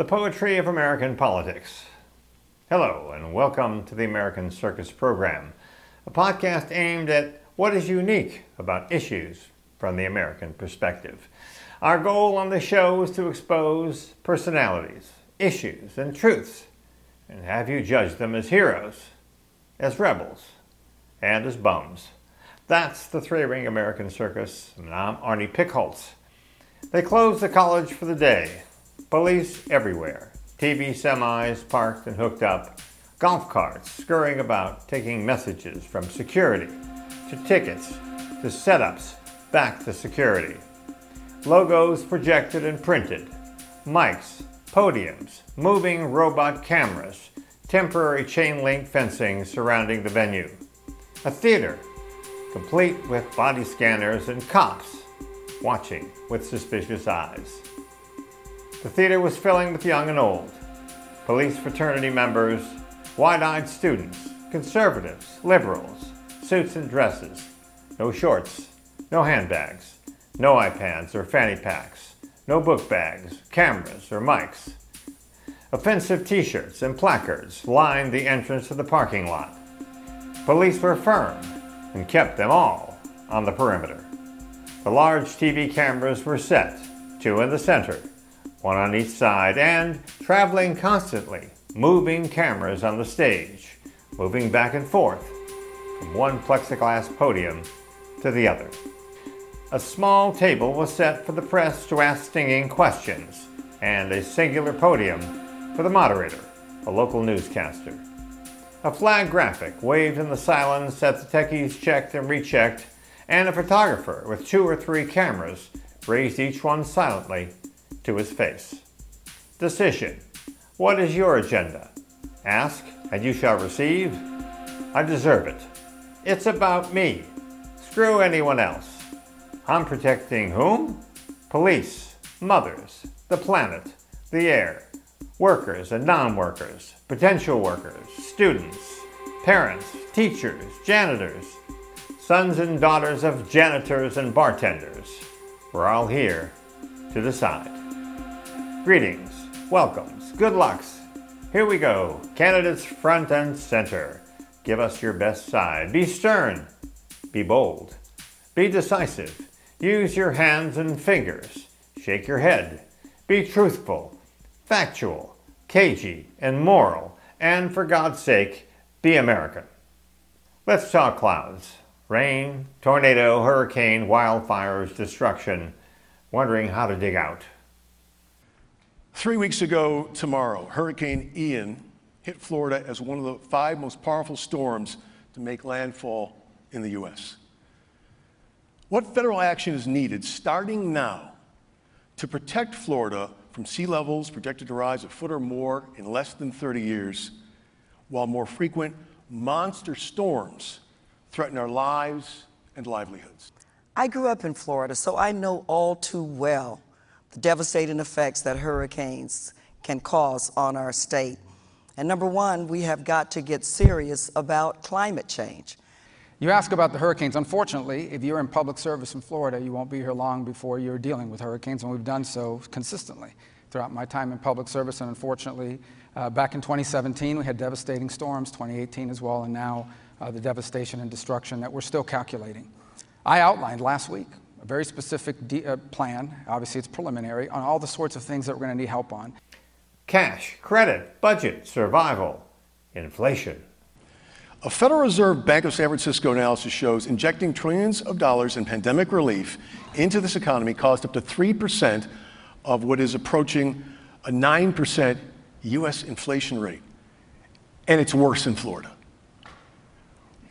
the poetry of American politics. Hello, and welcome to the American Circus Program, a podcast aimed at what is unique about issues from the American perspective. Our goal on the show is to expose personalities, issues, and truths, and have you judge them as heroes, as rebels, and as bums. That's the three ring American Circus, and I'm Arnie Pickholtz. They closed the college for the day. Police everywhere. TV semis parked and hooked up. Golf carts scurrying about, taking messages from security to tickets to setups back to security. Logos projected and printed. Mics, podiums, moving robot cameras, temporary chain link fencing surrounding the venue. A theater, complete with body scanners and cops watching with suspicious eyes. The theater was filling with young and old, police fraternity members, wide eyed students, conservatives, liberals, suits and dresses, no shorts, no handbags, no iPads or fanny packs, no book bags, cameras, or mics. Offensive t shirts and placards lined the entrance to the parking lot. Police were firm and kept them all on the perimeter. The large TV cameras were set, two in the center, one on each side, and traveling constantly, moving cameras on the stage, moving back and forth from one plexiglass podium to the other. A small table was set for the press to ask stinging questions, and a singular podium for the moderator, a local newscaster. A flag graphic waved in the silence that the techies checked and rechecked and a photographer with two or three cameras raised each one silently to his face. Decision What is your agenda? Ask, and you shall receive. I deserve it. It's about me. Screw anyone else. I'm protecting whom? Police, mothers, the planet, the air, workers and non workers, potential workers, students, parents, teachers, janitors, sons and daughters of janitors and bartenders. We're all here to decide. Greetings, welcomes, good lucks. Here we go. Candidates front and center. Give us your best side. Be stern. Be bold. Be decisive. Use your hands and fingers. Shake your head. Be truthful, factual, cagey, and moral. And for God's sake, be American. Let's talk clouds rain, tornado, hurricane, wildfires, destruction, wondering how to dig out. Three weeks ago tomorrow, Hurricane Ian hit Florida as one of the five most powerful storms to make landfall in the U.S. What federal action is needed starting now to protect Florida from sea levels projected to rise a foot or more in less than 30 years, while more frequent monster storms threaten our lives and livelihoods. I grew up in Florida, so I know all too well the devastating effects that hurricanes can cause on our state. And number one, we have got to get serious about climate change. You ask about the hurricanes. Unfortunately, if you're in public service in Florida, you won't be here long before you're dealing with hurricanes, and we've done so consistently throughout my time in public service. And unfortunately, uh, back in 2017, we had devastating storms, 2018 as well, and now uh, the devastation and destruction that we're still calculating. I outlined last week a very specific de- uh, plan, obviously it's preliminary, on all the sorts of things that we're going to need help on. Cash, credit, budget, survival, inflation. A Federal Reserve Bank of San Francisco analysis shows injecting trillions of dollars in pandemic relief into this economy caused up to 3% of what is approaching a 9% US inflation rate. And it's worse in Florida.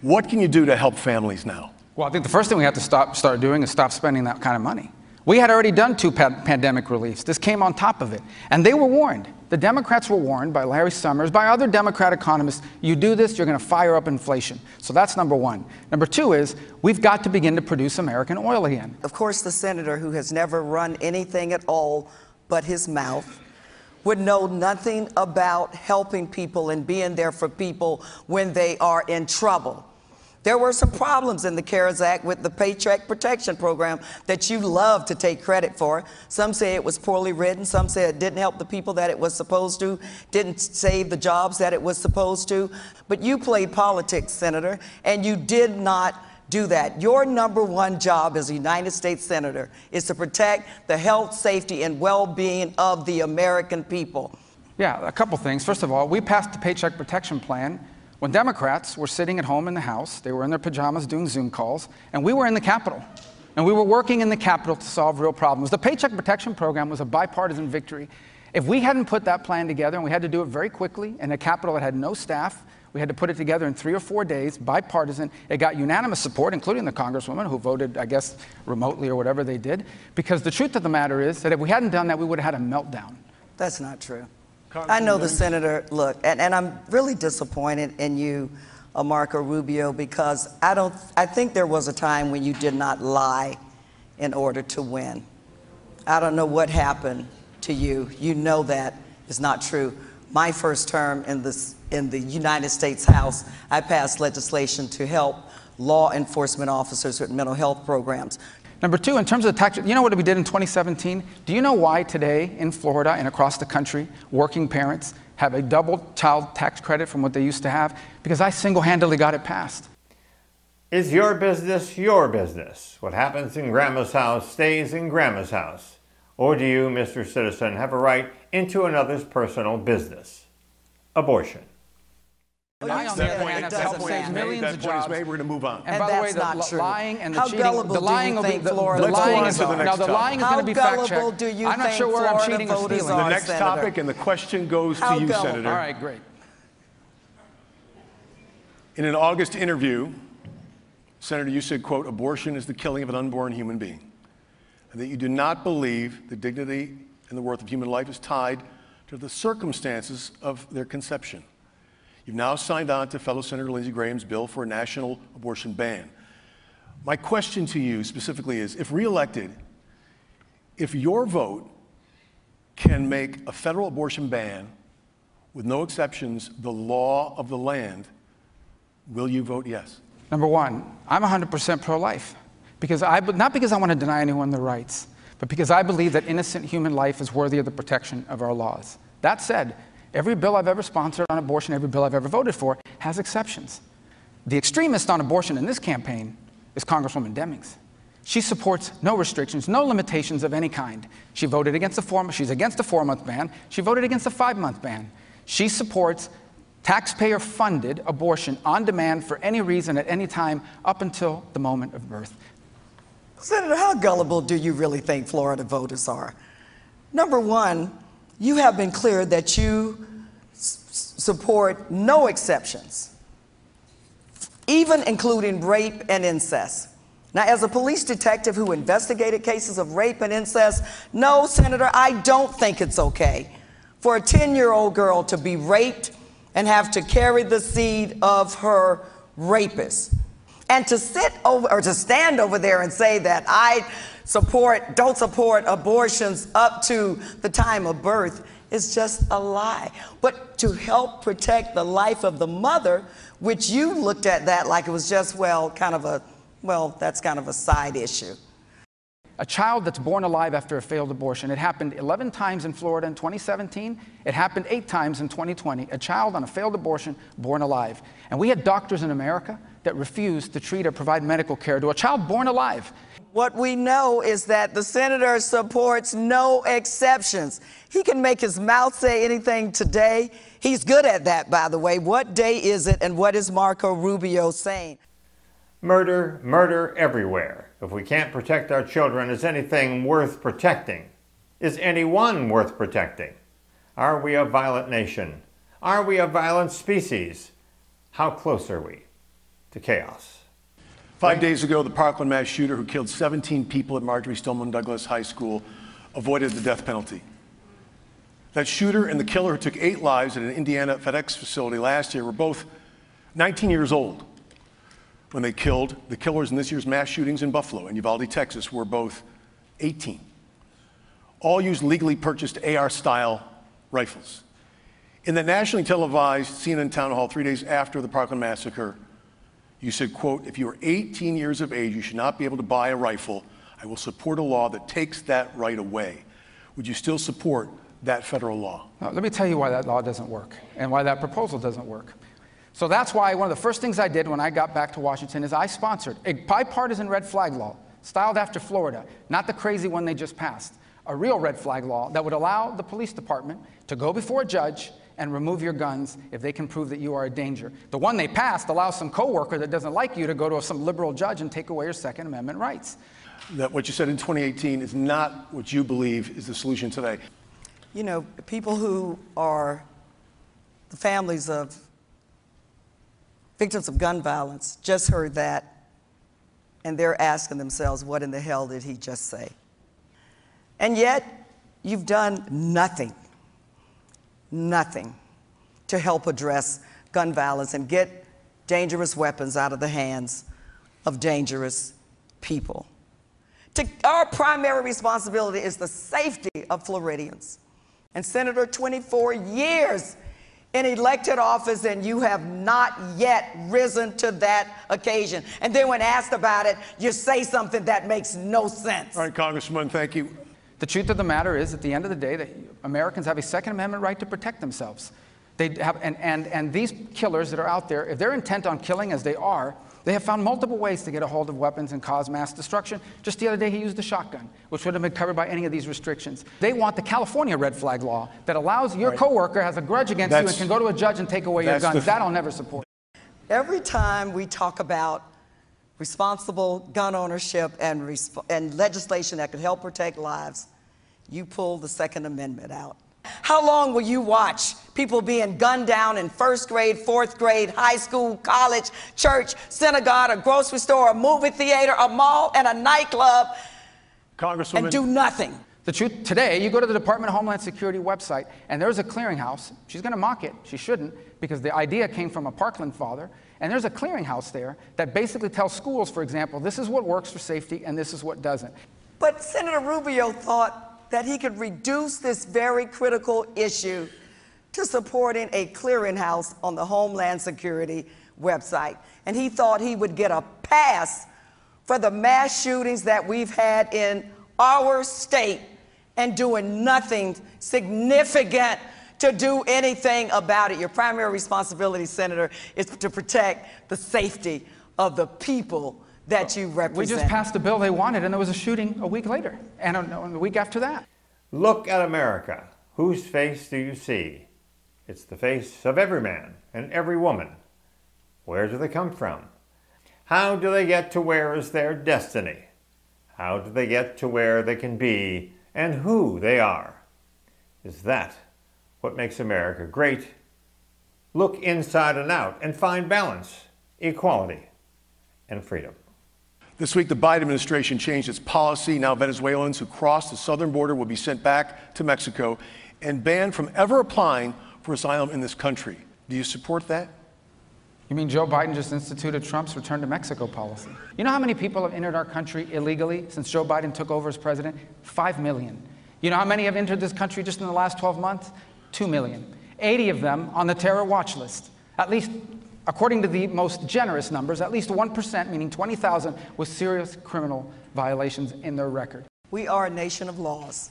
What can you do to help families now? Well, I think the first thing we have to stop, start doing is stop spending that kind of money. We had already done two pa- pandemic reliefs. This came on top of it. And they were warned. The Democrats were warned by Larry Summers, by other Democrat economists you do this, you're going to fire up inflation. So that's number one. Number two is we've got to begin to produce American oil again. Of course, the senator who has never run anything at all but his mouth would know nothing about helping people and being there for people when they are in trouble. There were some problems in the CARES Act with the Paycheck Protection Program that you love to take credit for. Some say it was poorly written, some say it didn't help the people that it was supposed to, didn't save the jobs that it was supposed to. But you played politics, Senator, and you did not do that. Your number one job as a United States Senator is to protect the health, safety, and well being of the American people. Yeah, a couple things. First of all, we passed the Paycheck Protection Plan when Democrats were sitting at home in the House. They were in their pajamas doing Zoom calls, and we were in the Capitol. And we were working in the Capitol to solve real problems. The Paycheck Protection Program was a bipartisan victory. If we hadn't put that plan together, and we had to do it very quickly in a Capitol that had no staff, we had to put it together in three or four days, bipartisan. It got unanimous support, including the Congresswoman who voted, I guess, remotely or whatever they did. Because the truth of the matter is that if we hadn't done that, we would have had a meltdown. That's not true. I know the senator, look, and, and I'm really disappointed in you, uh, Marco Rubio, because I don't, I think there was a time when you did not lie in order to win. I don't know what happened to you. You know that is not true. My first term in, this, in the United States House, I passed legislation to help law enforcement officers with mental health programs. Number two, in terms of the tax, you know what we did in 2017? Do you know why today in Florida and across the country, working parents have a double child tax credit from what they used to have? Because I single handedly got it passed. Is your business your business? What happens in grandma's house stays in grandma's house. Or do you, Mr. Citizen, have a right into another's personal business? Abortion. Well, I, you on the other that hand, it have doesn't helped millions that of point is made. We're going to move on. And, And by the way, that's the not true. lying and the How cheating, gullible the do you lying will be think the, Florida the Let's lying is the now the lying is going to be fact gullible checked. do you I'm not think sure where I'm cheating or voters stealing. The are, next topic, and the question goes to you. Senator. All right, great. In an August interview, Senator, you said, quote, abortion is the killing of an unborn human being, and that you do not believe the dignity and the worth of human life is tied to the circumstances of their conception. You've now signed on to fellow Senator Lindsey Graham's bill for a national abortion ban. My question to you specifically is if reelected, if your vote can make a federal abortion ban with no exceptions the law of the land, will you vote yes? Number one, I'm 100% pro life. Because I, not because I want to deny anyone their rights, but because I believe that innocent human life is worthy of the protection of our laws. That said, every bill I've ever sponsored on abortion, every bill I've ever voted for, has exceptions. The extremist on abortion in this campaign is Congresswoman Demings. She supports no restrictions, no limitations of any kind. She voted against a four, she's against a four-month ban. She voted against a five-month ban. She supports taxpayer-funded abortion on demand for any reason at any time up until the moment of birth. Senator, how gullible do you really think Florida voters are? Number one, you have been clear that you support no exceptions, even including rape and incest. Now, as a police detective who investigated cases of rape and incest, no, Senator, I don't think it's okay for a 10 year old girl to be raped and have to carry the seed of her rapist. And to sit over or to stand over there and say that I support, don't support abortions up to the time of birth is just a lie. But to help protect the life of the mother, which you looked at that like it was just, well, kind of a, well, that's kind of a side issue. A child that's born alive after a failed abortion. It happened 11 times in Florida in 2017. It happened eight times in 2020. A child on a failed abortion born alive. And we had doctors in America that refused to treat or provide medical care to a child born alive. What we know is that the senator supports no exceptions. He can make his mouth say anything today. He's good at that, by the way. What day is it, and what is Marco Rubio saying? Murder, murder everywhere. If we can't protect our children, is anything worth protecting? Is anyone worth protecting? Are we a violent nation? Are we a violent species? How close are we to chaos? Five days ago, the Parkland mass shooter who killed 17 people at Marjory Stoneman Douglas High School avoided the death penalty. That shooter and the killer who took eight lives at an Indiana FedEx facility last year were both 19 years old when they killed. The killers in this year's mass shootings in Buffalo and Uvalde, Texas were both 18. All used legally purchased AR style rifles. In the nationally televised CNN town hall three days after the Parkland massacre, You said, quote, if you are 18 years of age, you should not be able to buy a rifle. I will support a law that takes that right away. Would you still support that federal law? Now, let me tell you why that law doesn't work and why that proposal doesn't work. So that's why one of the first things I did when I got back to Washington is I sponsored a bipartisan red flag law, styled after Florida, not the crazy one they just passed, a real red flag law that would allow the police department to go before a judge and remove your guns if they can prove that you are a danger. The one they passed allows some coworker that doesn't like you to go to some liberal judge and take away your Second Amendment rights. That what you said in 2018 is not what you believe is the solution today. You know, people who are the families of victims of gun violence just heard that and they're asking themselves, what in the hell did he just say? And yet, you've done nothing, nothing to help address gun violence and get dangerous weapons out of the hands of dangerous people. To, our primary responsibility is the safety of Floridians. And Senator, 24 years in elected office, and you have not yet risen to that occasion. And then, when asked about it, you say something that makes no sense. All right, Congressman, thank you. The truth of the matter is, at the end of the day, that Americans have a Second Amendment right to protect themselves. They have, and, and, and these killers that are out there, if they're intent on killing as they are, they have found multiple ways to get a hold of weapons and cause mass destruction. Just the other day, he used a shotgun, which would have been covered by any of these restrictions. They want the California red flag law that allows your right. coworker has a grudge against that's, you and can go to a judge and take away your guns. that I'll never support. Every time we talk about responsible gun ownership and, and legislation that could help protect lives, you pull the Second Amendment out. How long will you watch people being gunned down in first grade, fourth grade, high school, college, church, synagogue, a grocery store, a movie theater, a mall, and a nightclub Congresswoman. and do nothing? The truth today, you go to the Department of Homeland Security website, and there's a clearinghouse. She's going to mock it. She shouldn't, because the idea came from a Parkland father. And there's a clearinghouse there that basically tells schools, for example, this is what works for safety and this is what doesn't. But Senator Rubio thought that he could reduce this very critical issue to supporting a clearinghouse on the Homeland Security website. And he thought he would get a pass for the mass shootings that we've had in our state and doing nothing significant to do anything about it. Your primary responsibility, Senator, is to protect the safety of the people that you represent. We just passed the bill they wanted, and there was a shooting a week later, and a, a week after that. Look at America. Whose face do you see? It's the face of every man and every woman. Where do they come from? How do they get to where is their destiny? How do they get to where they can be and who they are? Is that what makes America great? Look inside and out and find balance, equality, and freedom. This week, the Biden administration changed its policy. Now, Venezuelans who cross the southern border will be sent back to Mexico and banned from ever applying for asylum in this country. Do you support that? You mean Joe Biden just instituted Trump's return to Mexico policy? You know how many people have entered our country illegally since Joe Biden took over as president? Five million. You know how many have entered this country just in the last 12 months? Two million. 80 of them on the terror watch list. At least According to the most generous numbers, at least 1%, meaning 20,000, with serious criminal violations in their record. We are a nation of laws.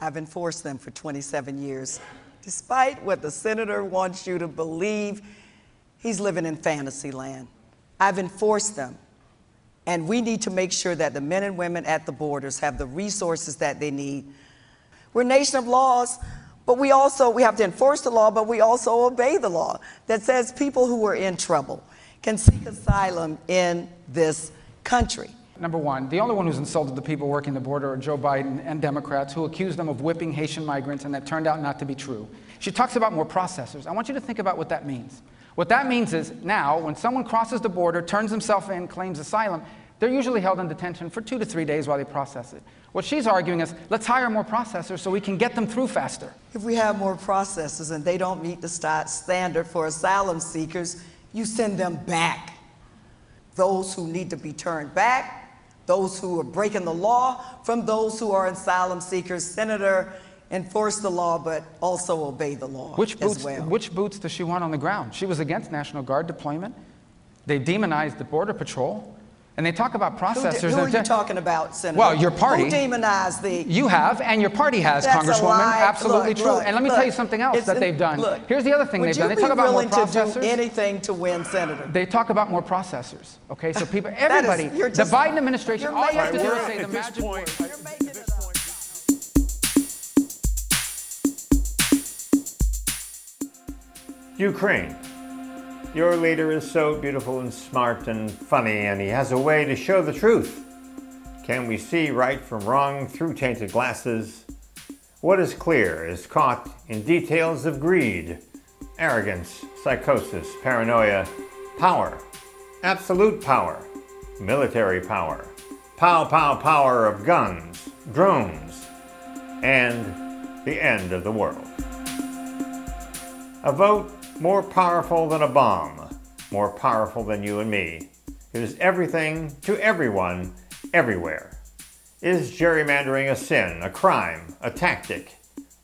I've enforced them for 27 years. Despite what the senator wants you to believe, he's living in fantasy land. I've enforced them. And we need to make sure that the men and women at the borders have the resources that they need. We're a nation of laws, but we also we have to enforce the law, but we also obey the law that says people who are in trouble can seek asylum in this country. Number one, the only one who's insulted the people working the border are Joe Biden and Democrats who accused them of whipping Haitian migrants, and that turned out not to be true. She talks about more processors. I want you to think about what that means. What that means is now, when someone crosses the border, turns himself in, claims asylum, they're usually held in detention for two to three days while they process it. What she's arguing is let's hire more processors so we can get them through faster. If we have more processors and they don't meet the standard for asylum seekers, you send them back. Those who need to be turned back, those who are breaking the law, from those who are asylum seekers. Senator, enforce the law, but also obey the law which boots, as well. Which boots does she want on the ground? She was against National Guard deployment. They demonized the Border Patrol. And they talk about processors. Who, processors. de- who are you talking about, Senator? Well, your party. Who demonized the? You have, and your party has, That's a Congresswoman. lie. Absolutely Look, true. look, and let me look. tell you something else that they've done. Look, Here's the other thing they've done. They talk about more willing to processors. do anything to win, Senator? They talk about more processors. Okay, so people, everybody, you're the just- Biden administration, all you have to making do it is up. say the at this magic point, word. You're making it up. Ukraine. Your leader is so beautiful and smart and funny, and he has a way to show the truth. Can we see right from wrong through tainted glasses? What is clear is caught in details of greed, arrogance, psychosis, paranoia, power, absolute power, military power, pow pow power of guns, drones, and the end of the world. A vote more powerful than a bomb, more powerful than you and me. It is everything to everyone, everywhere. Is gerrymandering a sin, a crime, a tactic?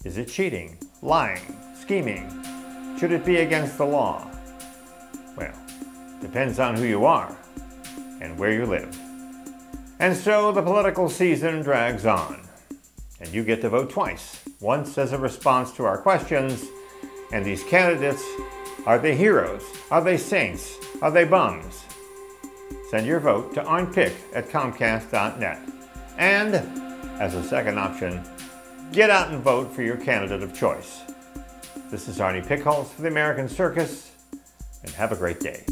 Is it cheating, lying, scheming? Should it be against the law? Well, depends on who you are and where you live. And so the political season drags on, and you get to vote twice once as a response to our questions and these candidates are they heroes? Are they saints? Are they bums? Send your vote to onpick at comcast.net. And, as a second option, get out and vote for your candidate of choice. This is Arnie Pickholz for the American Circus, and have a great day.